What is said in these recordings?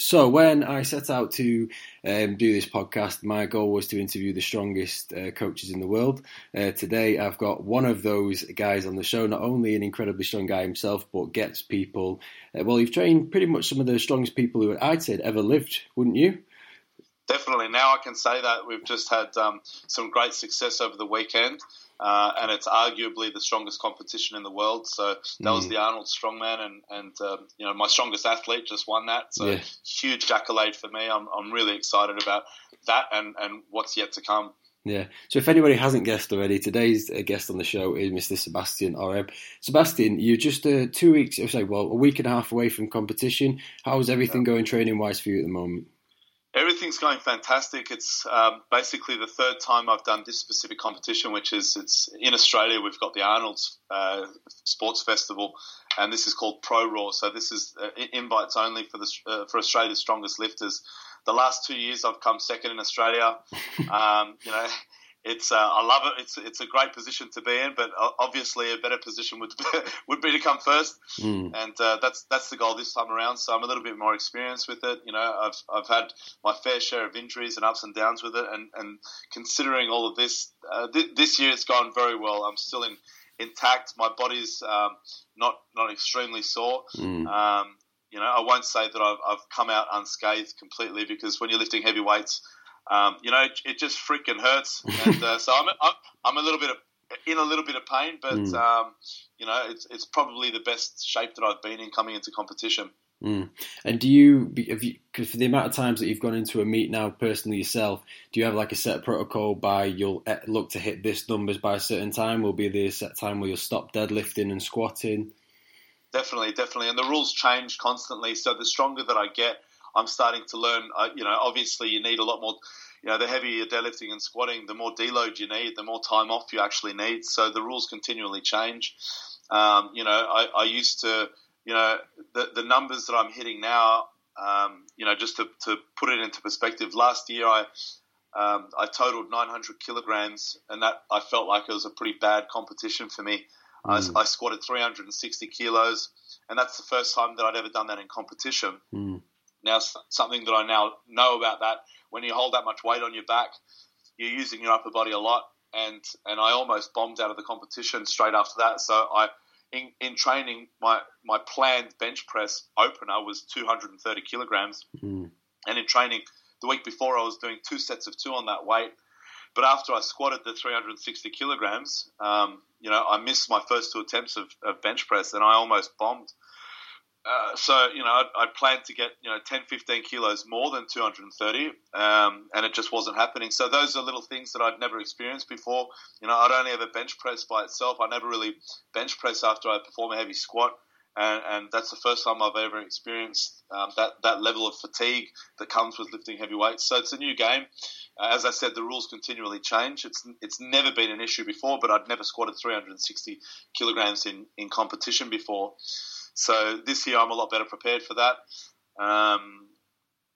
So, when I set out to um, do this podcast, my goal was to interview the strongest uh, coaches in the world. Uh, today, I've got one of those guys on the show, not only an incredibly strong guy himself, but gets people. Uh, well, you've trained pretty much some of the strongest people who I'd say ever lived, wouldn't you? Definitely. Now I can say that we've just had um, some great success over the weekend uh, and it's arguably the strongest competition in the world. So that mm. was the Arnold Strongman, and and um, you know my strongest athlete just won that. So yeah. huge accolade for me. I'm I'm really excited about that and and what's yet to come. Yeah. So if anybody hasn't guessed already, today's guest on the show is Mr. Sebastian Oreb. Sebastian, you're just uh, two weeks, say, well, a week and a half away from competition. How's everything yeah. going training wise for you at the moment? Everything's going fantastic. It's um, basically the third time I've done this specific competition, which is it's in Australia. We've got the Arnold's uh, Sports Festival, and this is called Pro Raw. So this is uh, invites only for the uh, for Australia's strongest lifters. The last two years I've come second in Australia. um, you know, it's uh, I love it. It's it's a great position to be in, but obviously a better position would be, would be to come first, mm. and uh, that's that's the goal this time around. So I'm a little bit more experienced with it. You know, I've I've had my fair share of injuries and ups and downs with it, and and considering all of this, uh, th- this year it's gone very well. I'm still in intact. My body's um, not not extremely sore. Mm. Um, you know, I won't say that I've, I've come out unscathed completely because when you're lifting heavy weights um, you know, it, it, just freaking hurts. And uh, so I'm, I'm, a little bit of, in a little bit of pain, but mm. um, you know, it's it's probably the best shape that I've been in coming into competition. Mm. And do you, have you, cause for the amount of times that you've gone into a meet now personally yourself, do you have like a set protocol by you'll eh, look to hit this numbers by a certain time? Will be the set time where you'll stop deadlifting and squatting? Definitely, definitely. And the rules change constantly. So the stronger that I get, I'm starting to learn. Uh, you know, obviously you need a lot more. You know, the heavier you're deadlifting and squatting, the more deload you need, the more time off you actually need. So the rules continually change. Um, you know, I, I, used to, you know, the, the numbers that I'm hitting now, um, you know, just to, to put it into perspective, last year I um, I totaled 900 kilograms, and that I felt like it was a pretty bad competition for me. Mm. I, I, squatted 360 kilos, and that's the first time that I'd ever done that in competition. Mm. Now, something that I now know about that, when you hold that much weight on your back, you're using your upper body a lot. And, and I almost bombed out of the competition straight after that. So I, in, in training, my, my planned bench press opener was 230 kilograms. Mm. And in training, the week before, I was doing two sets of two on that weight. But after I squatted the 360 kilograms, um, you know, I missed my first two attempts of, of bench press and I almost bombed. Uh, so you know, I, I planned to get you know 10, 15 kilos more than 230, um, and it just wasn't happening. So those are little things that I'd never experienced before. You know, I'd only ever bench press by itself. I never really bench press after I perform a heavy squat, and, and that's the first time I've ever experienced um, that that level of fatigue that comes with lifting heavy weights. So it's a new game. Uh, as I said, the rules continually change. It's it's never been an issue before, but I'd never squatted 360 kilograms in in competition before. So this year I'm a lot better prepared for that. Um,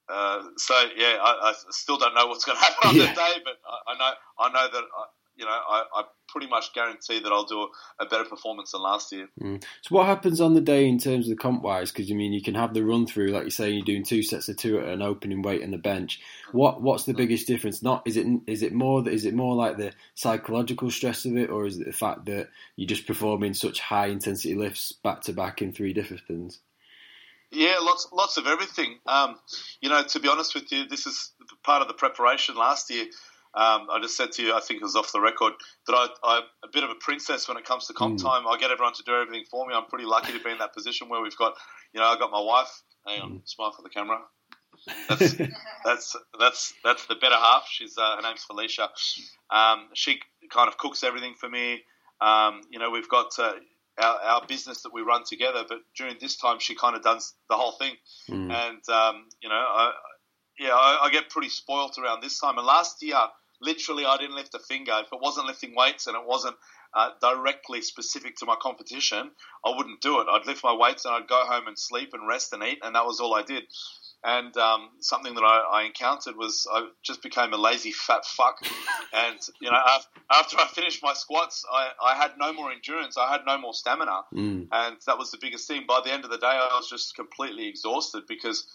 uh, so yeah, I, I, still don't know what's going to happen on yeah. the day, but I, I, know I know that uh, you know I, I, pretty much guarantee that I'll do a, better performance than last year. Mm. So what happens on the day in terms of the comp wise? Because you mean you can have the run through, like you say, you're doing two sets of two at an opening weight and the bench. What what's the biggest difference? Not is it is it more is it more like the psychological stress of it, or is it the fact that you're just performing such high intensity lifts back to back in three disciplines? Yeah, lots lots of everything. Um, you know, to be honest with you, this is part of the preparation last year. Um, I just said to you, I think it was off the record, that I, am a bit of a princess when it comes to comp mm. time. I get everyone to do everything for me. I'm pretty lucky to be in that position where we've got, you know, I've got my wife. Hang on, mm. smile for the camera. That's that's that's that's the better half. She's uh, her name's Felicia. Um, she kind of cooks everything for me. Um, you know, we've got uh, our, our, business that we run together, but during this time, she kind of does the whole thing. Mm. And um, you know, I, yeah, I, I, get pretty spoilt around this time. And last year, literally I didn't lift a finger. If it wasn't lifting weights and it wasn't uh, directly specific to my competition, I wouldn't do it. I'd lift my weights and I'd go home and sleep and rest and eat, and that was all I did. And um, something that I, I, encountered was I just became a lazy fat fuck. and you know, after I finished my squats, I, I had no more endurance. I had no more stamina, mm. and that was the biggest thing. By the end of the day, I was just completely exhausted because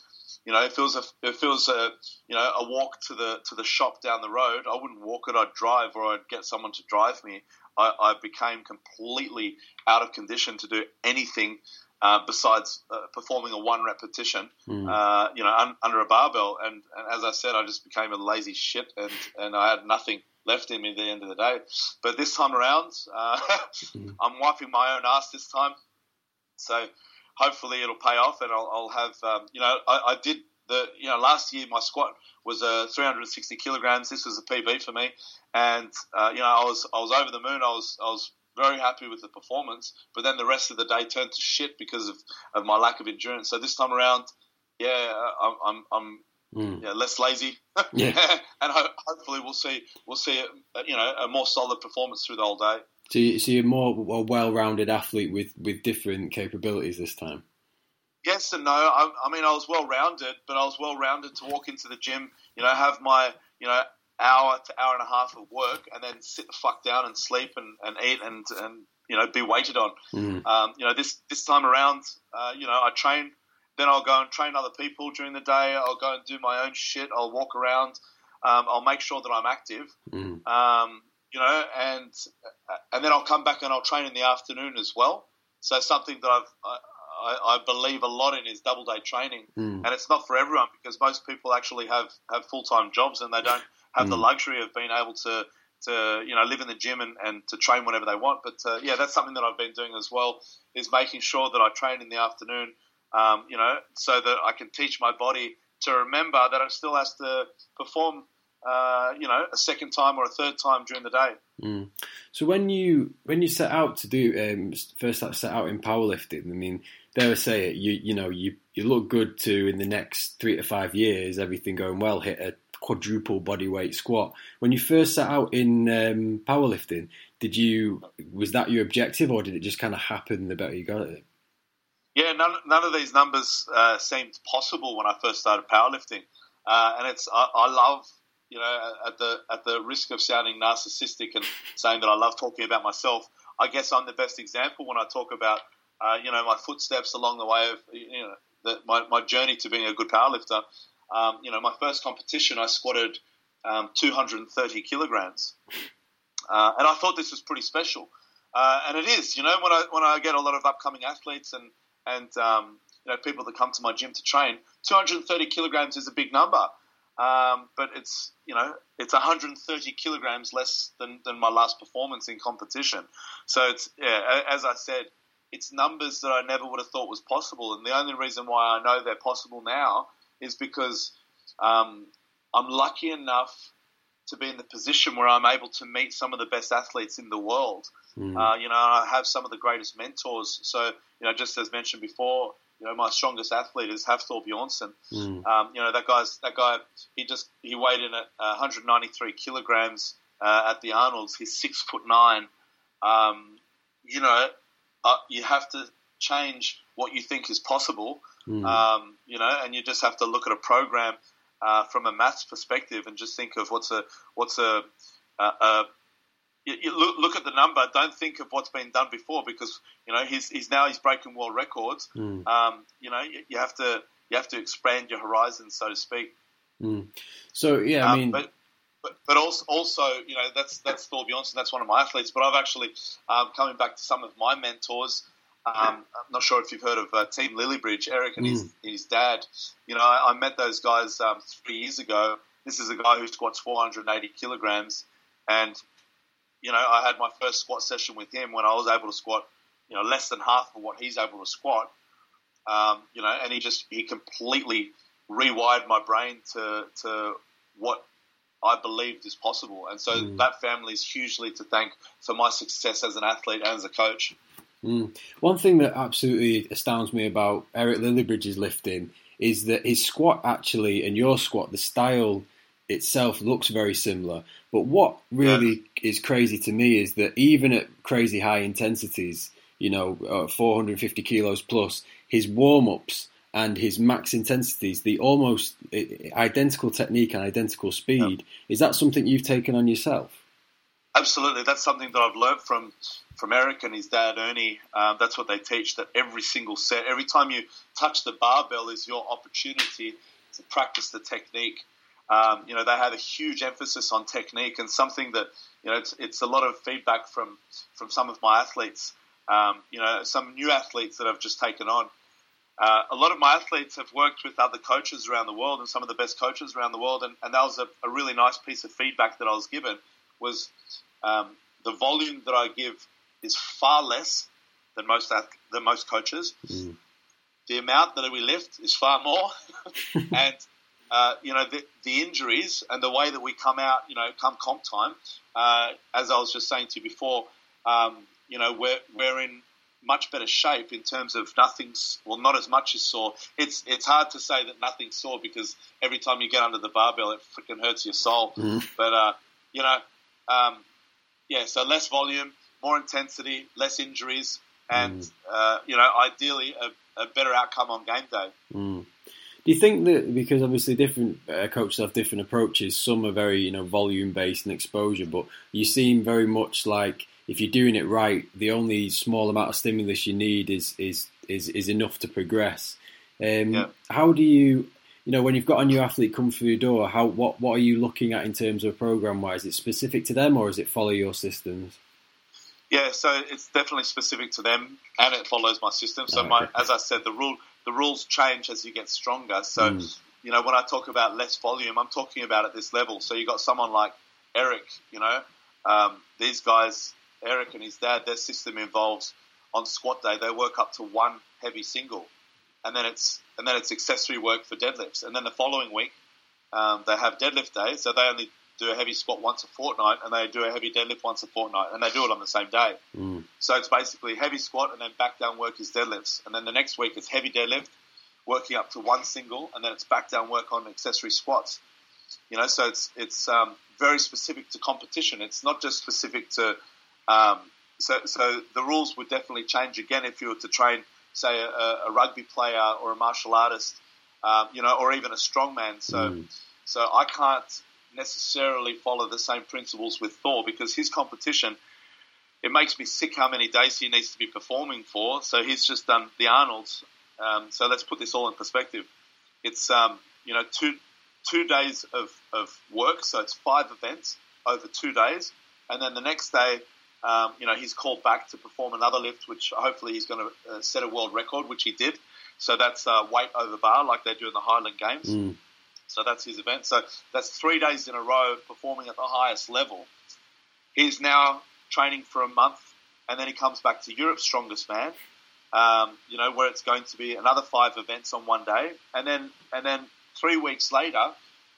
you know, if it was a if it was a you know a walk to the to the shop down the road, I wouldn't walk it. I'd drive, or I'd get someone to drive me. I, I became completely out of condition to do anything uh, besides uh, performing a one repetition, mm. uh, you know, un, under a barbell. And, and, as I said, I just became a lazy shit, and, and I had nothing left in me at the end of the day. But this time around, mm. I'm wiping my own ass this time. So hopefully it'll pay off, and I'll, I'll have, um, you know, I, I, did the, you know, last year my squat was uh, 360 kilograms. This was a PB for me, and uh, you know, I was I was over the moon. I was I was very happy with the performance, but then the rest of the day turned to shit because of, of my lack of endurance. So this time around, yeah, I'm, I'm, I'm mm. yeah, less lazy, yeah. and ho- hopefully we'll see we'll see a, you know a more solid performance through the whole day. So, you, so you're more a well-rounded athlete with with different capabilities this time. Yes and no. I, I mean, I was well-rounded, but I was well-rounded to walk into the gym, you know, have my you know hour to hour and a half of work and then sit the fuck down and sleep and, and eat and, and you know be waited on. Mm. Um, you know this this time around, uh, you know I train, then I'll go and train other people during the day. I'll go and do my own shit. I'll walk around. Um, I'll make sure that I'm active. Mm. Um, you know, and and then I'll come back and I'll train in the afternoon as well. So something that I've I, I, believe a lot in is double day training, mm. and it's not for everyone because most people actually have have full time jobs and they don't have mm. the luxury of being able to to you know live in the gym and, and to train whenever they want. But uh, yeah, that's something that I've been doing as well is making sure that I train in the afternoon, um, you know, so that I can teach my body to remember that it still has to perform. Uh, you know, a second time or a third time during the day. Mm. So when you when you set out to do um, first set out in powerlifting, I mean, dare I say it, you you know you you look good to in the next three to five years, everything going well, hit a quadruple body weight squat. When you first set out in um, powerlifting, did you was that your objective, or did it just kind of happen the better you got at it? Yeah, none, none of these numbers uh, seemed possible when I first started powerlifting, uh, and it's I, I, love you know at the at the risk of sounding narcissistic and saying that I love talking about myself. I guess I'm the best example when I talk about uh, you know my footsteps along the way of you know the, my, my journey to being a good powerlifter. Um, you know, my first competition, I squatted um, 230 kilograms, uh, and I thought this was pretty special. Uh, and it is, you know, when I when I get a lot of upcoming athletes and and um, you know people that come to my gym to train, 230 kilograms is a big number, um, but it's you know it's 130 kilograms less than, than my last performance in competition. So it's yeah, as I said, it's numbers that I never would have thought was possible, and the only reason why I know they're possible now is because um, I'm lucky enough to be in the position where I'm able to meet some of the best athletes in the world. Mm. Uh, you know, I have some of the greatest mentors. So, you know, just as mentioned before, you know, my strongest athlete is Hafthor Bjornsson. Mm. Um, you know, that guy's that guy. He just he weighed in at uh, 193 kilograms uh, at the Arnold's. He's six foot nine. Um, you know, uh, you have to change what you think is possible Mm. Um, you know, and you just have to look at a program uh, from a maths perspective and just think of what's a what's a, a, a you, you look, look, at the number. Don't think of what's been done before because you know he's, he's now he's breaking world records. Mm. Um, you know, you, you, have to you have to expand your horizons, so to speak. Mm. So yeah, I um, mean, but, but, but also also you know that's that's Thor Bjornsson. That's one of my athletes. But I've actually um, coming back to some of my mentors. Um, I'm not sure if you've heard of uh, Team Lillibridge, Eric and mm. his, his dad. You know, I, I met those guys um, three years ago. This is a guy who squats 480 kilograms, and you know, I had my first squat session with him when I was able to squat, you know, less than half of what he's able to squat. Um, you know, and he just he completely rewired my brain to to what I believed is possible, and so mm. that family is hugely to thank for my success as an athlete and as a coach. Mm. One thing that absolutely astounds me about Eric Lillibridge's lifting is that his squat actually and your squat, the style itself looks very similar. But what really yeah. is crazy to me is that even at crazy high intensities, you know, uh, 450 kilos plus, his warm ups and his max intensities, the almost identical technique and identical speed, yeah. is that something you've taken on yourself? Absolutely, that's something that I've learned from from Eric and his dad Ernie. Um, that's what they teach. That every single set, every time you touch the barbell, is your opportunity to practice the technique. Um, you know, they have a huge emphasis on technique and something that, you know, it's, it's a lot of feedback from, from some of my athletes. Um, you know, some new athletes that I've just taken on. Uh, a lot of my athletes have worked with other coaches around the world and some of the best coaches around the world, and, and that was a, a, really nice piece of feedback that I was given was um, the volume that I give is far less than most than most coaches. Mm. The amount that we lift is far more, and uh, you know the, the, injuries and the way that we come out, you know, come comp time. Uh, as I was just saying to you before, um, you know, we're we're in much better shape in terms of nothing's well, not as much as sore. It's it's hard to say that nothing's sore because every time you get under the barbell, it freaking hurts your soul. Mm. But uh, you know, um, yeah, so less volume, more intensity, less injuries, and mm. uh, you know, ideally a, a, better outcome on game day. Mm. Do you think that because obviously different uh, coaches have different approaches, some are very you know volume based and exposure, but you seem very much like if you're doing it right, the only small amount of stimulus you need is is is, is enough to progress. Um, yeah. How do you you know, when you've got a new athlete come through your door, how what what are you looking at in terms of program wise? Is it specific to them or is it follow your systems? Yeah, so it's definitely specific to them, and it follows my system. So, my, as I said, the rule the rules change as you get stronger. So, mm. you know, when I talk about less volume, I'm talking about at this level. So, you got someone like Eric. You know, um, these guys, Eric and his dad, their system involves on squat day they work up to one heavy single and then it's and then it's accessory work for deadlifts. And then the following week, um, they have deadlift day, so they only do a heavy squat once a fortnight, and they do a heavy deadlift once a fortnight, and they do it on the same day. Mm. So it's basically heavy squat, and then back down work is deadlifts, and then the next week it's heavy deadlift, working up to one single, and then it's back down work on accessory squats. You know, so it's it's um, very specific to competition. It's not just specific to. Um, so so the rules would definitely change again if you were to train say, a, a rugby player or a martial artist, um, you know, or even a strongman. So, mm. so I can't necessarily follow the same principles with Thor because his competition. It makes me sick how many days he needs to be performing for. So he's just done the Arnold's. Um, so let's put this all in perspective. It's um, you know two two days of, of work, so it's five events over two days, and then the next day um, you know, he's called back to perform another lift, which hopefully he's going to uh, set a world record, which he did. So that's uh, weight over bar, like they do in the Highland Games. Mm. So that's his event. So that's three days in a row performing at the highest level. He's now training for a month, and then he comes back to Europe's Strongest Man. Um, you know, where it's going to be another five events on one day, and then and then three weeks later,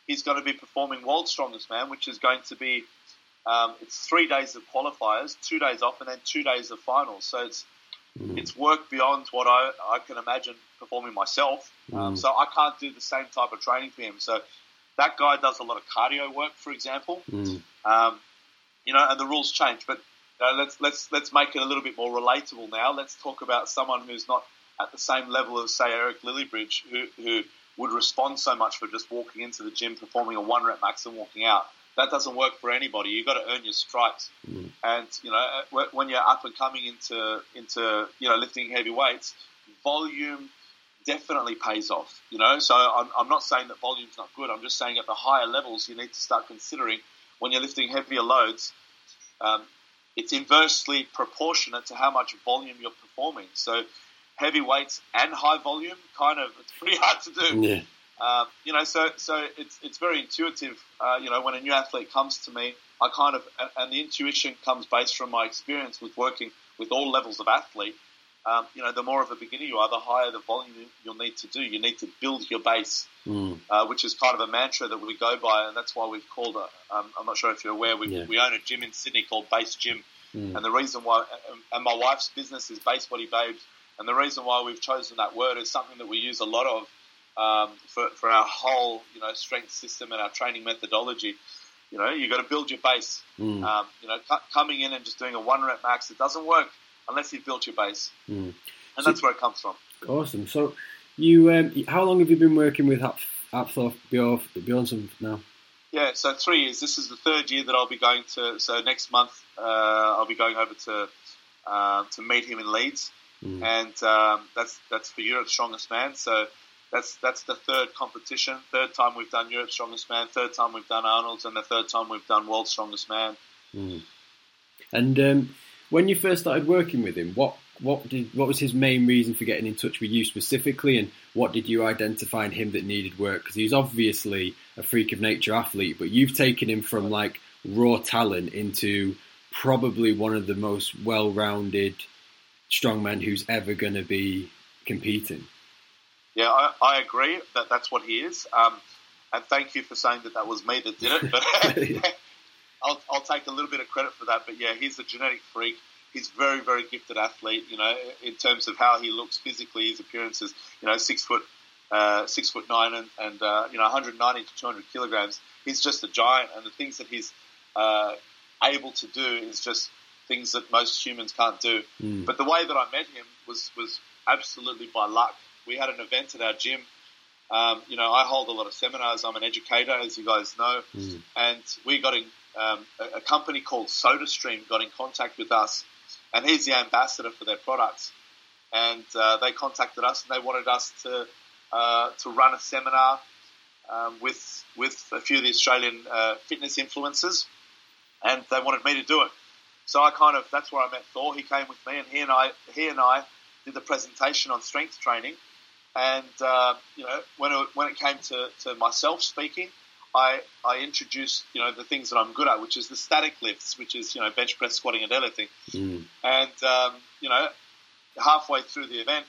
he's going to be performing World's Strongest Man, which is going to be um, it's three days of qualifiers, two days off, and then two days of finals. So it's mm. it's work beyond what I, I can imagine performing myself. Um, mm. Um, so I can't do the same type of training for him. So that guy does a lot of cardio work, for example. Mm. Um, you know, and the rules change. But uh, let's let's let's make it a little bit more relatable now. Let's talk about someone who's not at the same level as say Eric Lillibridge, who who would respond so much for just walking into the gym, performing a one rep max, and walking out that doesn't work for anybody. You've got to earn your stripes. Mm. And you know, uh, when you're up and coming into into you know lifting heavy weights, volume definitely pays off. You know, so I'm, I'm not saying that volume's not good. I'm just saying at the higher levels, you need to start considering when you're lifting heavier loads. Um, it's inversely proportionate to how much volume you're performing. So heavy weights and high volume, kind of, it's pretty hard to do. Yeah. Um, you know, so so it's it's very intuitive. Uh, you know, when a new athlete comes to me, I kind of and the intuition comes based from my experience with working with all levels of athlete. Um, you know, the more of a beginner you are, the higher the volume you'll need to do. You need to build your base, mm. uh, which is kind of a mantra that we go by, and that's why we've called it. Um, I'm not sure if you're aware, we, yeah. we own a gym in Sydney called Base Gym, mm. and the reason why, and my wife's business is Base Body Babes, and the reason why we've chosen that word is something that we use a lot of um, for, for our whole you know strength system and our training methodology. You know, you've got to build your base. Mm. Um, you know, c- coming in and just doing a one rep max, it doesn't work unless you've built your base, mm. and so, that's where it comes from. Awesome. So, you, um, how long have you been working with Hafthor Bjornsson now? Yeah, so three years. This is the third year that I'll be going to. So next month, uh, I'll be going over to uh, to meet him in Leeds, mm. and um, that's that's for Europe's strongest man. So that's that's the third competition. Third time we've done Europe's Strongest Man. Third time we've done Arnold's, and the third time we've done World's Strongest Man. Mm. And um, when you first started working with him, what what did what was his main reason for getting in touch with you specifically, and what did you identify in him that needed work? Because he's obviously a freak of nature athlete, but you've taken him from like raw talent into probably one of the most well-rounded strongmen who's ever going to be competing. Yeah, I, I, agree that that's what he is. Um, and thank you for saying that that was me that did it. But I'll, I'll take a little bit of credit for that. But yeah, he's a genetic freak. He's very, very gifted athlete. You know, in terms of how he looks physically, his appearances. You know, six foot, uh, six foot nine, and, and uh, you know, 190 to 200 kilograms. He's just a giant, and the things that he's uh, able to do is just things that most humans can't do. Mm. But the way that I met him was was absolutely by luck. We had an event at our gym. Um, you know, I hold a lot of seminars. I'm an educator, as you guys know, mm. and we got in. Um, a, a, company called SodaStream got in contact with us, and he's the ambassador for their products. And uh, they contacted us, and they wanted us to uh, to run a seminar um, with with a few of the Australian uh, fitness influencers, and they wanted me to do it. So I kind of that's where I met Thor. He came with me, and he and I he and I did the presentation on strength training. And uh, you know, when it, when it came to, to myself speaking, I I introduced you know the things that I'm good at, which is the static lifts, which is you know bench press, squatting, and deadlifting. Mm. And um, you know, halfway through the event,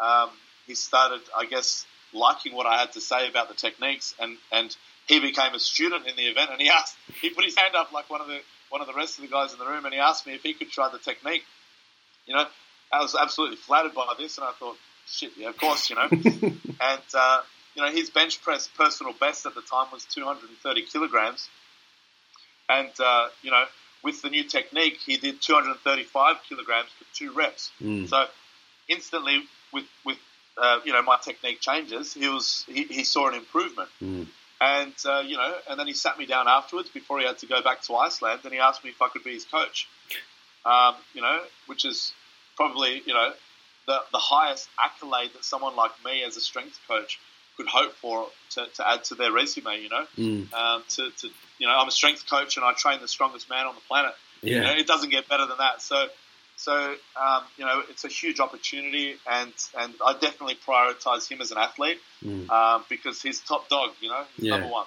um, he started, I guess, liking what I had to say about the techniques, and and he became a student in the event, and he asked, he put his hand up like one of the one of the rest of the guys in the room, and he asked me if he could try the technique. You know, I was absolutely flattered by this, and I thought, shit, yeah, of course, you know. and uh, you know, his bench press personal best at the time was 230 kilograms, and uh, you know, with the new technique, he did 235 kilograms for two reps. Mm. So instantly, with with uh, you know my technique changes, he was he, he saw an improvement. Mm. And uh, you know, and then he sat me down afterwards before he had to go back to Iceland, and he asked me if I could be his coach. Um, you know, which is probably you know the the highest accolade that someone like me as a strength coach could hope for to, to add to their resume. You know, mm. um, to, to you know, I'm a strength coach and I train the strongest man on the planet. Yeah. You know, it doesn't get better than that. So so um, you know, it's a huge opportunity, and and I definitely prioritise him as an athlete mm. uh, because he's top dog. You know, he's yeah. number one.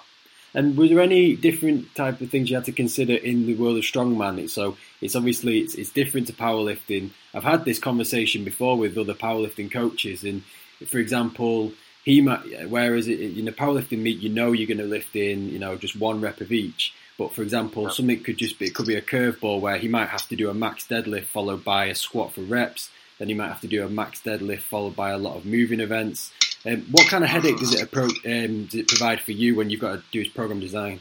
And were there any different type of things you had to consider in the world of strongman? So it's obviously it's, it's different to powerlifting. I've had this conversation before with other powerlifting coaches, and for example, he might whereas it, in a powerlifting meet, you know you're going to lift in you know just one rep of each. But for example, something could just be it could be a curveball where he might have to do a max deadlift followed by a squat for reps. Then he might have to do a max deadlift followed by a lot of moving events. Um, what kind of headache does it, appro- um, does it provide for you when you've got to do program design?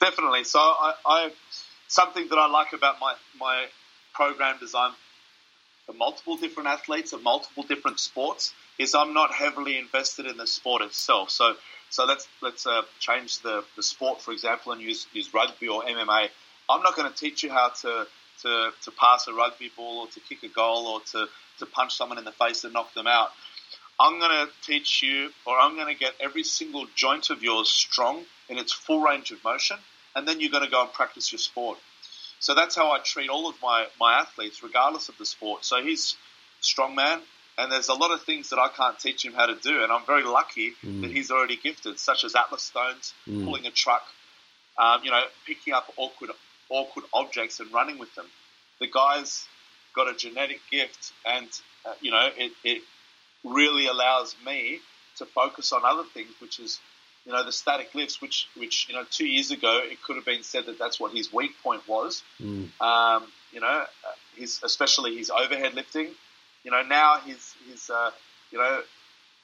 Definitely. So I, I something that I like about my my program design for multiple different athletes of multiple different sports is I'm not heavily invested in the sport itself. So so let's let's uh, change the, the sport, for example, and use use rugby or MMA. I'm not going to teach you how to, to, to pass a rugby ball or to kick a goal or to, to punch someone in the face and knock them out. I'm going to teach you, or I'm going to get every single joint of yours strong in its full range of motion, and then you're going to go and practice your sport. So that's how I treat all of my, my athletes, regardless of the sport. So he's strongman, and there's a lot of things that I can't teach him how to do, and I'm very lucky mm. that he's already gifted, such as Atlas stones, mm. pulling a truck, um, you know, picking up awkward awkward objects and running with them. The guy's got a genetic gift, and uh, you know, it, it really allows me to focus on other things, which is you know the static lifts, which which you know two years ago it could have been said that that's what his weak point was. Mm. Um, you know, uh, his especially his overhead lifting you know, now he's he's uh, you know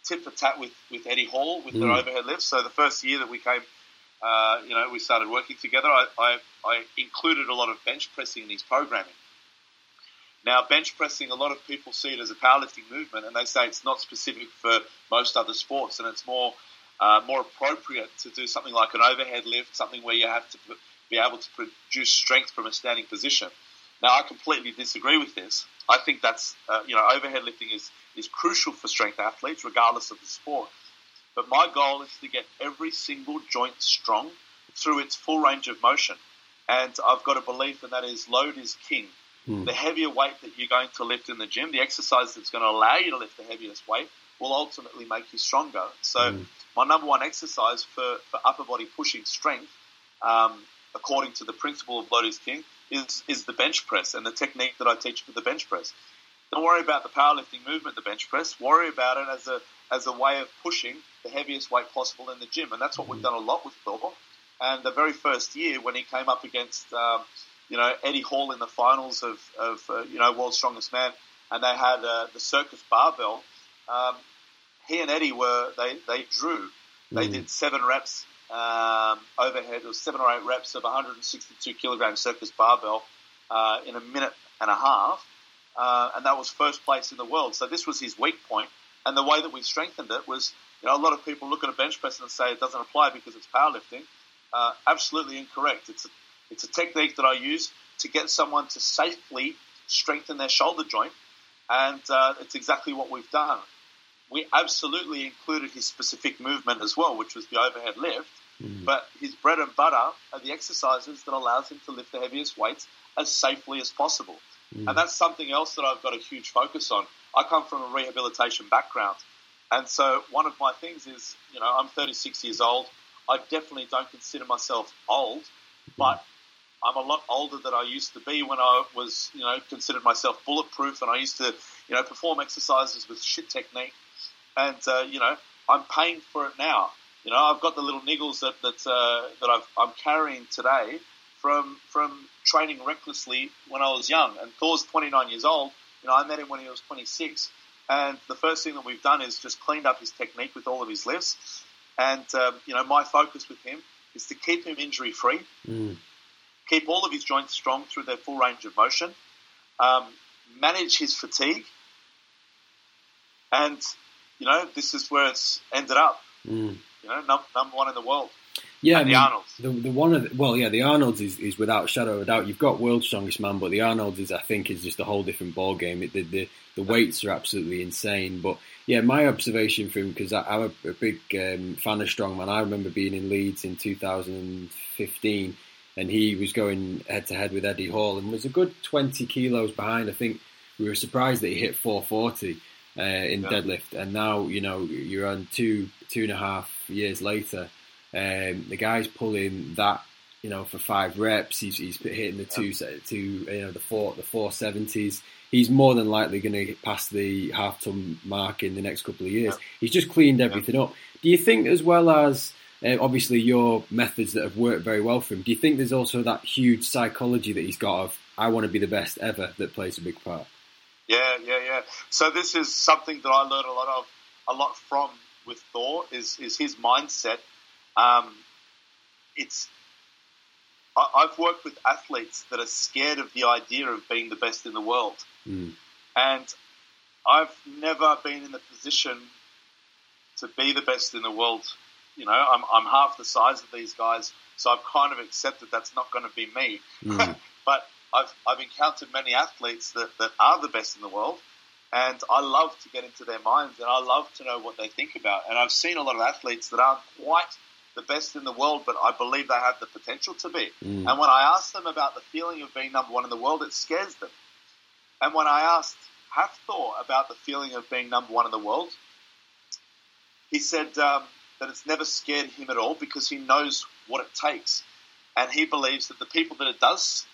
tit for tat with, with Eddie Hall with mm. their overhead lifts. So the first year that we came, uh, you know, we started working together. I, I, I included a lot of bench pressing in his programming. Now, bench pressing, a lot of people see it as a powerlifting movement, and they say it's not specific for most other sports, and it's more uh, more appropriate to do something like an overhead lift, something where you have to be able to produce strength from a standing position. Now, I completely disagree with this. I think that's uh, you know overhead lifting is is crucial for strength athletes, regardless of the sport. But my goal is to get every single joint strong through its full range of motion. And I've got a belief, and that is load is king. Mm. The heavier weight that you're going to lift in the gym, the exercise that's going to allow you to lift the heaviest weight, will ultimately make you stronger. So, mm. my number one exercise for, for upper body pushing strength, um, according to the principle of load is king, is, is the bench press and the technique that I teach for the bench press. Don't worry about the powerlifting movement, the bench press. Worry about it as a as a way of pushing the heaviest weight possible in the gym, and that's what we've done a lot with Thor. And the very first year when he came up against, um, you know, Eddie Hall in the finals of, of uh, you know, World's Strongest Man, and they had uh, the circus barbell. Um, he and Eddie were they they drew. They mm. did seven reps um, overhead, or seven or eight reps of 162 kilogram circus barbell uh, in a minute and a half, uh, and that was first place in the world. So this was his weak point, and the way that we strengthened it was, you know, a lot of people look at a bench press and say it doesn't apply because it's powerlifting. Uh, absolutely incorrect. It's a, it's a technique that I use to get someone to safely strengthen their shoulder joint, and uh, it's exactly what we've done. We absolutely included his specific movement as well, which was the overhead lift. Mm. But his bread and butter are the exercises that allows him to lift the heaviest weights as safely as possible. Mm. And that's something else that I've got a huge focus on. I come from a rehabilitation background. And so one of my things is, you know, I'm 36 years old. I definitely don't consider myself old, but I'm a lot older than I used to be when I was, you know, considered myself bulletproof and I used to, you know, perform exercises with shit technique. And, uh, you know, I'm paying for it now. You know, I've got the little niggles that, that, uh, that i am carrying today from, from training recklessly when I was young. And Thor's 29 years old. You know, I met him when he was 26. And the first thing that we've done is just cleaned up his technique with all of his lifts. And, um, you know, my focus with him is to keep him injury free, mm. Keep all of his joints strong through their full range of motion, um, manage his fatigue. And, you know, this is where it's ended up. Mm. You know, num- number one in the world. Yeah, I mean, the Arnold's. The, the one of the, well, yeah, the Arnold's is, is without a shadow of a doubt. You've got world's strongest man, but the Arnold's is, I think, is just a whole different ball game. It, the, the the weights are absolutely insane. But yeah, my observation from because I'm a, a big um, fan of strongman. I remember being in Leeds in 2015, and he was going head to head with Eddie Hall, and was a good 20 kilos behind. I think we were surprised that he hit 440 uh, in yeah. deadlift, and now you know you're on two two and a half years later um, the guy's pulling that, you know, for five reps. He's, he's hitting the two, two, you know, the four, the four seventies. He's more than likely going to pass the half ton mark in the next couple of years. He's just cleaned everything up. Do you think, as well as uh, obviously your methods that have worked very well for him, do you think there's also that huge psychology that he's got of I want to be the best ever that plays a big part? Yeah, yeah, yeah. So this is something that I learned a lot of, a lot from with Thor is is his mindset um, it's I, have worked with athletes that are scared of the idea of being the best in the world, mm. and I've never been in the position to be the best in the world. You know, I'm, I'm half the size of these guys, so I've kind of accepted that's not going to be me. Mm. but I've, I've encountered many athletes that, that are the best in the world, and I love to get into their minds and I love to know what they think about. And I've seen a lot of athletes that aren't quite the best in the world, but I believe they have the potential to be. Mm. And when I asked them about the feeling of being number one in the world, it scares them. And when I asked Hafthor about the feeling of being number one in the world, he said um, that it's never scared him at all because he knows what it takes. And he believes that the people that it does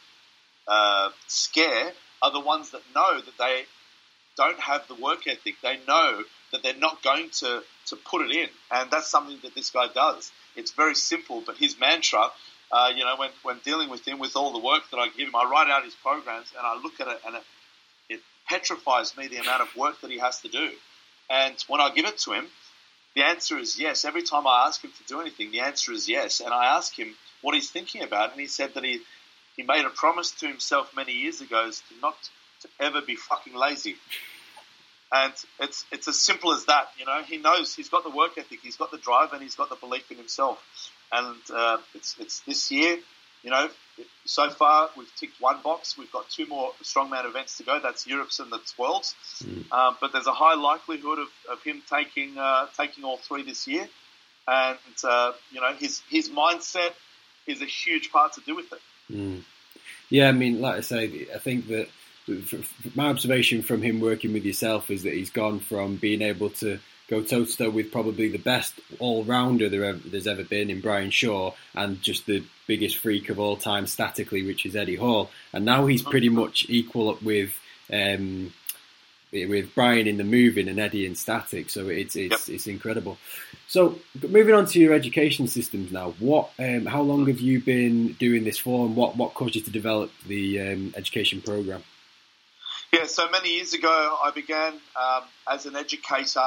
uh, scare are the ones that know that they don't have the work ethic. They know that they're not going to, to put it in. And that's something that this guy does. It's very simple, but his mantra, uh, you know, when, when dealing with him, with all the work that I give him, I write out his programs and I look at it and it, it petrifies me the amount of work that he has to do. And when I give it to him, the answer is yes. Every time I ask him to do anything, the answer is yes. And I ask him what he's thinking about, and he said that he, he made a promise to himself many years ago is to not to ever be fucking lazy. And it's it's as simple as that. You know, he knows he's got the work ethic, he's got the drive, and he's got the belief in himself. And uh, it's it's this year. You know, so far we've ticked one box. We've got two more strongman events to go. That's Europe's and that's Worlds. Mm. Um, but there's a high likelihood of, of him taking uh, taking all three this year. And uh, you know his his mindset is a huge part to do with it. Mm. Yeah, I mean, like I say, I think that my observation from him working with yourself is that he's gone from being able to go toe to toe with probably the best all rounder there ever, there's ever been in Brian Shaw and just the biggest freak of all time statically, which is Eddie Hall. And now he's pretty much equal up with um, with Brian in the moving and Eddie in static. So it's it's, yep. it's incredible. So moving on to your education systems now. What um, how long have you been doing this for, and what what caused you to develop the um, education program? Yeah, so many years ago, I began um, as an educator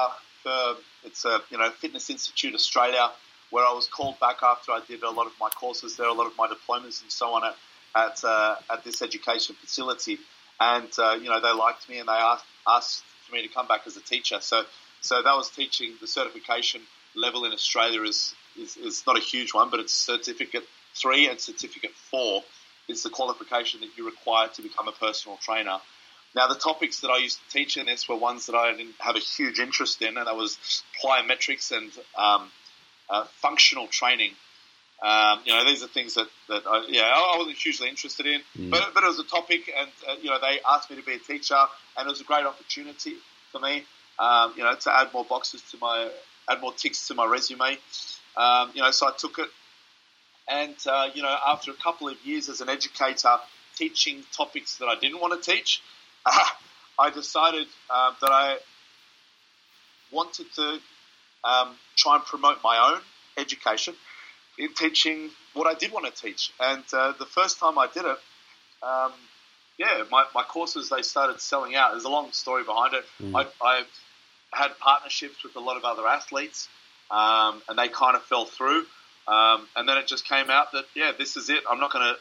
it's a you know Fitness Institute Australia, where I was called back after I did a lot of my courses there, a lot of my diplomas and so on at at, uh, at this education facility, and uh, you know they liked me and they asked asked for me to come back as a teacher. So so that was teaching the certification level in Australia is is, is not a huge one, but it's certificate three and certificate four is the qualification that you require to become a personal trainer. Now, the topics that I used to teach in this were ones that I didn't have a huge interest in, and that was plyometrics and um, uh, functional training. Um, you know, these are things that, that I, yeah, I wasn't hugely interested in, mm. but, but it was a topic, and uh, you know, they asked me to be a teacher, and it was a great opportunity for me, um, you know, to add more boxes to my, add more ticks to my resume. Um, you know, so I took it, and uh, you know, after a couple of years as an educator, teaching topics that I didn't want to teach, I decided uh, that I wanted to um, try and promote my own education in teaching what I did want to teach. And uh, the first time I did it, um, yeah, my, my courses they started selling out. There's a long story behind it. Mm. I, I had partnerships with a lot of other athletes, um, and they kind of fell through. Um, and then it just came out that yeah, this is it. I'm not going to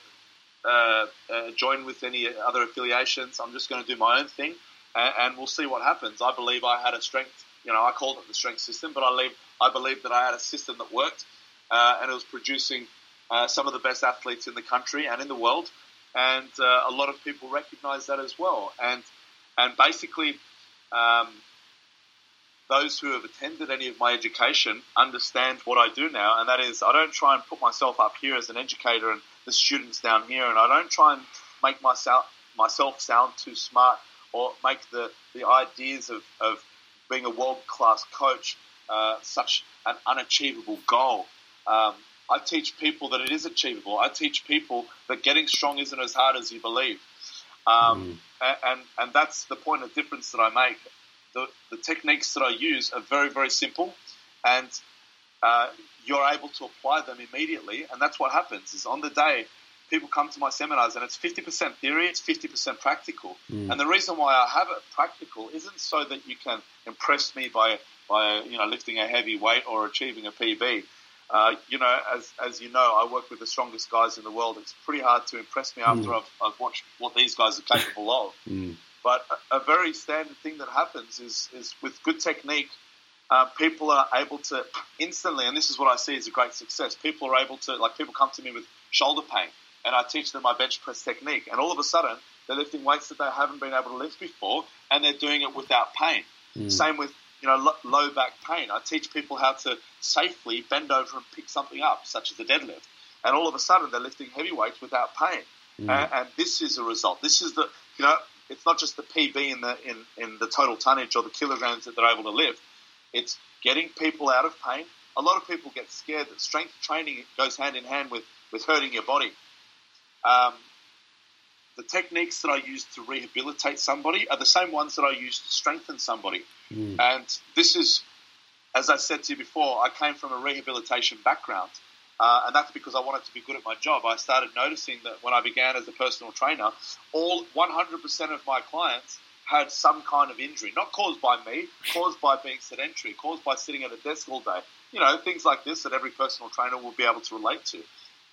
uh, uh, join with any other affiliations. I'm just going to do my own thing, and, and, we'll see what happens. I believe I had a strength. You know, I called it the strength system, but I believe I believe that I had a system that worked, uh, and it was producing uh, some of the best athletes in the country and in the world, and uh, a lot of people recognise that as well. And and basically. Um, those who have attended any of my education understand what I do now, and that is I don't try and put myself up here as an educator and the students down here, and I don't try and make myself myself sound too smart or make the, the ideas of, of being a world class coach uh, such an unachievable goal. Um, I teach people that it is achievable. I teach people that getting strong isn't as hard as you believe. Um, mm. and, and that's the point of difference that I make. The, the techniques that I use are very, very simple, and uh, you're able to apply them immediately. And that's what happens is on the day, people come to my seminars and it's 50% theory, it's 50% practical. Mm. And the reason why I have it practical isn't so that you can impress me by, by you know, lifting a heavy weight or achieving a PB. Uh, you know, as, as you know, I work with the strongest guys in the world. It's pretty hard to impress me after mm. I've, I've, watched what these guys are capable of. Mm. But a, a, very standard thing that happens is, is with good technique – uh, people are able to instantly, and this is what I see as a great success. People are able to, like, people come to me with shoulder pain, and I teach them my bench press technique, and all of a sudden they're lifting weights that they haven't been able to lift before, and they're doing it without pain. Mm. Same with you know low back pain. I teach people how to safely bend over and pick something up, such as a deadlift, and all of a sudden they're lifting heavy weights without pain. Mm. And, and this is a result. This is the you know it's not just the PB in the in, in the total tonnage or the kilograms that they're able to lift it's getting people out of pain. A lot of people get scared that strength training goes hand in hand with, with hurting your body. Um, the techniques that I use to rehabilitate somebody are the same ones that I use to strengthen somebody. Mm. And this is, as I said to you before, I came from a rehabilitation background. Uh, and that's because I wanted to be good at my job. I started noticing that when I began as a personal trainer, all 100% of my clients had some kind of injury, not caused by me, caused by being sedentary, caused by sitting at a desk all day. You know, things like this that every personal trainer will be able to relate to.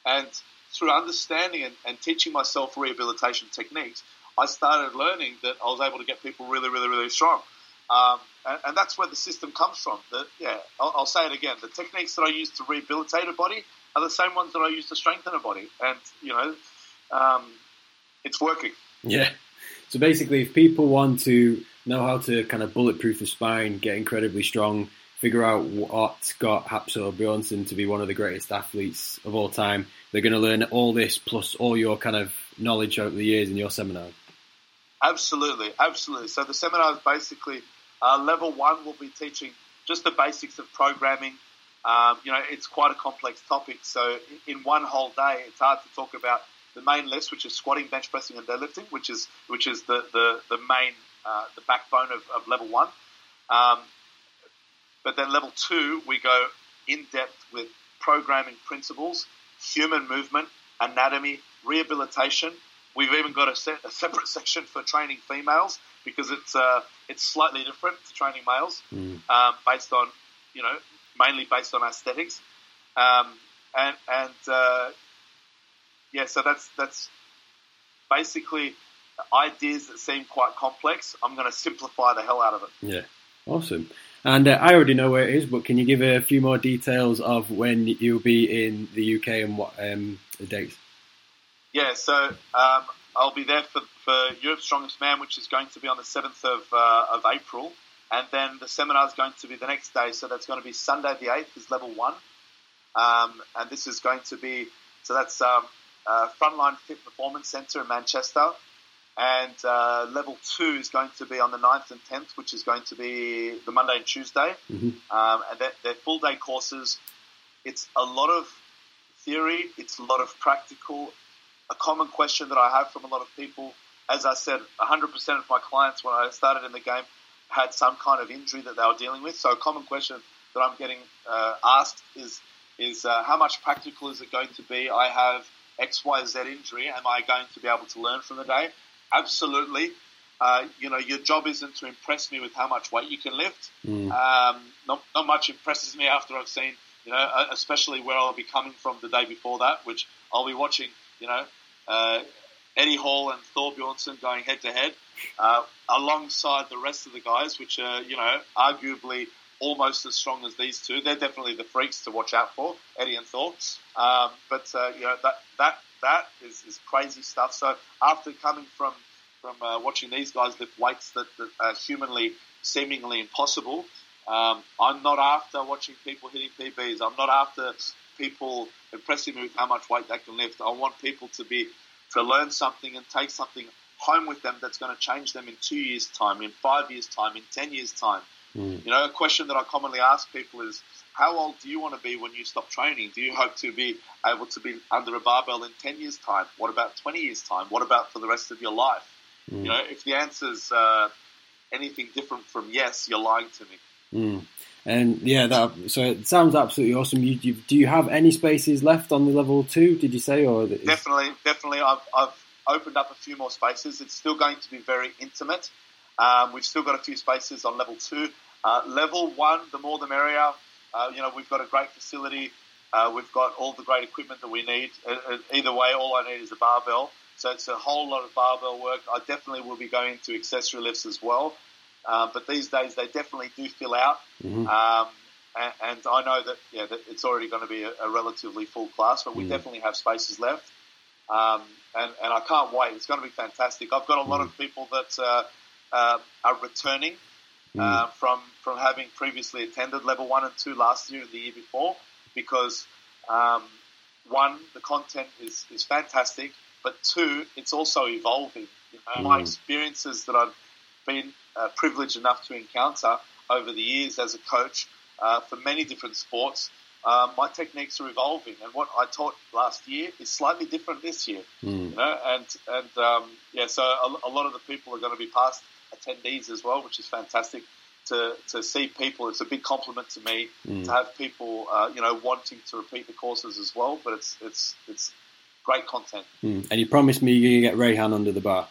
And through understanding and, and teaching myself rehabilitation techniques, I started learning that I was able to get people really, really, really strong. Um, and, and, that's where the system comes from. The, yeah, I'll, I'll, say it again. The techniques that I use to rehabilitate a body are the same ones that I use to strengthen a body. And, you know, um, it's working. Yeah. So basically, if people want to know how to kind of bulletproof the spine, get incredibly strong, figure out what got Hafthor Bjornsson to be one of the greatest athletes of all time, they're going to learn all this plus all your kind of knowledge over the years in your seminar. Absolutely, absolutely. So the seminar is basically uh, level one. We'll be teaching just the basics of programming. Um, you know, it's quite a complex topic. So in one whole day, it's hard to talk about the main lifts, which is squatting, bench pressing, and deadlifting, which is which is the the, the main uh, the backbone of, of level one. Um, but then level two, we go in depth with programming principles, human movement, anatomy, rehabilitation. We've even got a, set, a separate section for training females because it's uh, it's slightly different to training males, mm. um, based on you know mainly based on aesthetics, um, and and uh, yeah, so that's that's basically ideas that seem quite complex. I'm going to simplify the hell out of it. Yeah, awesome. And uh, I already know where it is, but can you give a few more details of when you'll be in the UK and what um, the dates? Yeah, so um, I'll be there for, for Europe's Strongest Man, which is going to be on the 7th of, uh, of April. And then the seminar is going to be the next day. So that's going to be Sunday the 8th is level one. Um, and this is going to be, so that's um, uh, Frontline Fit Performance Centre in Manchester. And uh, level two is going to be on the 9th and 10th, which is going to be the Monday and Tuesday. Mm-hmm. Um, and they're, they're full day courses. It's a lot of theory, it's a lot of practical. A common question that I have from a lot of people, as I said, 100% of my clients when I started in the game had some kind of injury that they were dealing with. So a common question that I'm getting uh, asked is, is uh, how much practical is it going to be? I have X, Y, Z injury. Am I going to be able to learn from the day? absolutely. Uh, you know, your job isn't to impress me with how much weight you can lift. Mm. Um, not, not much impresses me after I've seen, you know, uh, especially where I'll be coming from the day before that, which I'll be watching, you know, uh, Eddie Hall and Thor Bjornsson going head to head, uh, alongside the rest of the guys, which are, you know, arguably almost as strong as these two. They're definitely the freaks to watch out for, Eddie and Thor. Um, but uh, you know that that that is, is crazy stuff. So after coming from from uh, watching these guys lift weights that, that are humanly seemingly impossible, um, I'm not after watching people hitting PBs. I'm not after people impressing me with how much weight they can lift. I want people to be to learn something and take something home with them that's going to change them in two years' time, in five years' time, in ten years' time. Mm. You know, a question that I commonly ask people is, how old do you want to be when you stop training? Do you hope to be able to be under a barbell in 10 years' time? What about 20 years' time? What about for the rest of your life? Mm. You know, if the answer's uh, anything different from yes, you're lying to me. Mm. And yeah, that so it sounds absolutely awesome. You, you, do you have any spaces left on the level two? Did you say or definitely, definitely. I've, I've opened up a few more spaces. It's still going to be very intimate. Um, we've still got a few spaces on level two. Uh, level one, the more the merrier. Uh, you know, we've got a great facility. Uh, we've got all the great equipment that we need. Uh, uh, either way, all I need is a barbell. So it's a whole lot of barbell work. I definitely will be going to accessory lifts as well. Uh, but these days, they definitely do fill out. Mm-hmm. Um, and, and, I know that, yeah, that it's already going to be a, a relatively full class, but we mm-hmm. definitely have spaces left. Um, and, and I can't wait. It's going to be fantastic. I've got a lot mm-hmm. of people that are returning mm. uh, from from having previously attended level one and two last year and the year before, because um, one, the content is is fantastic, but two, it's also evolving. You know, mm. my experiences that I've been uh, privileged enough to encounter over the years as a coach uh, for many different sports. Uh, my techniques are evolving, and what I taught last year is slightly different this year. Mm. You know, and and um, yeah, so a, a, lot of the people are going to be past attendees as well, which is fantastic to, to see people. It's a big compliment to me mm. to have people, uh, you know, wanting to repeat the courses as well. But it's it's it's great content. Mm. And you promised me you're gonna get Rayhan under the bar.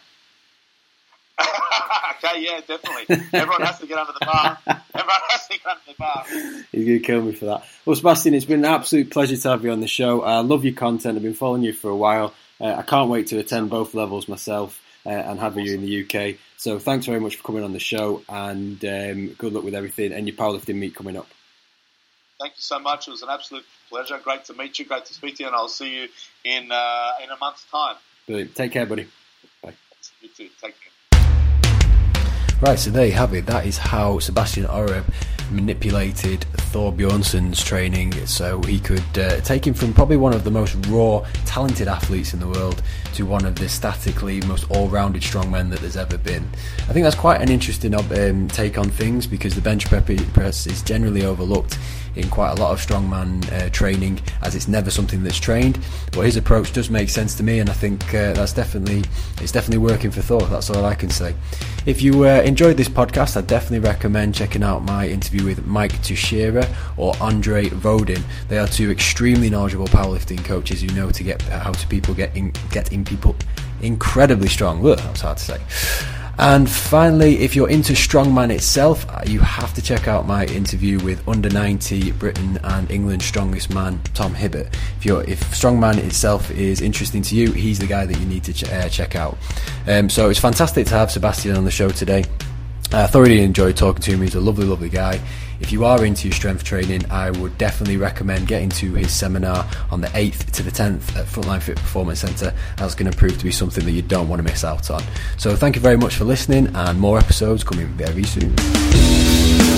okay, yeah, definitely. Everyone has to get under the bar. Everyone has to get under the bar. You're going to kill me for that. Well, Sebastian, it's been an absolute pleasure to have you on the show. I love your content. I've been following you for a while. Uh, I can't wait to attend both levels myself uh, and having awesome. you in the UK. So thanks very much for coming on the show, and um, good luck with everything and your powerlifting meet coming up. Thank you so much. It was an absolute pleasure. Great to meet you. Great to speak to you, and I'll see you in uh, in a month's time. Brilliant. Take care, buddy. Bye. You too. Take care. Right, so there you have it. That is how Sebastian Oreb manipulated Thor Bjornsson's training so he could uh, take him from probably one of the most raw, talented athletes in the world to one of the statically most all-rounded strongmen that there's ever been. I think that's quite an interesting um, take on things because the bench press is generally overlooked in quite a lot of strongman uh, training as it's never something that's trained. But his approach does make sense to me, and I think uh, that's definitely it's definitely working for Thor. That's all I can say. If you uh, enjoyed this podcast, I definitely recommend checking out my interview with Mike Teixeira or Andre Vodin. They are two extremely knowledgeable powerlifting coaches who know to get how to people get in, get in people incredibly strong. Ugh, that was hard to say. And finally, if you're into strongman itself, uh, you have to check out my interview with under 90 Britain and England's strongest man, Tom Hibbert. If you're if strongman itself is interesting to you, he's the guy that you need to ch- uh, check out. Um, so it's fantastic to have Sebastian on the show today. I thoroughly enjoyed talking to him. He's a lovely, lovely guy. If you are into strength training, I would definitely recommend getting to his seminar on the 8th to the 10th at Frontline Fit Performance Centre. That's going to prove to be something that you don't want to miss out on. So thank you very much for listening, and more episodes coming very soon.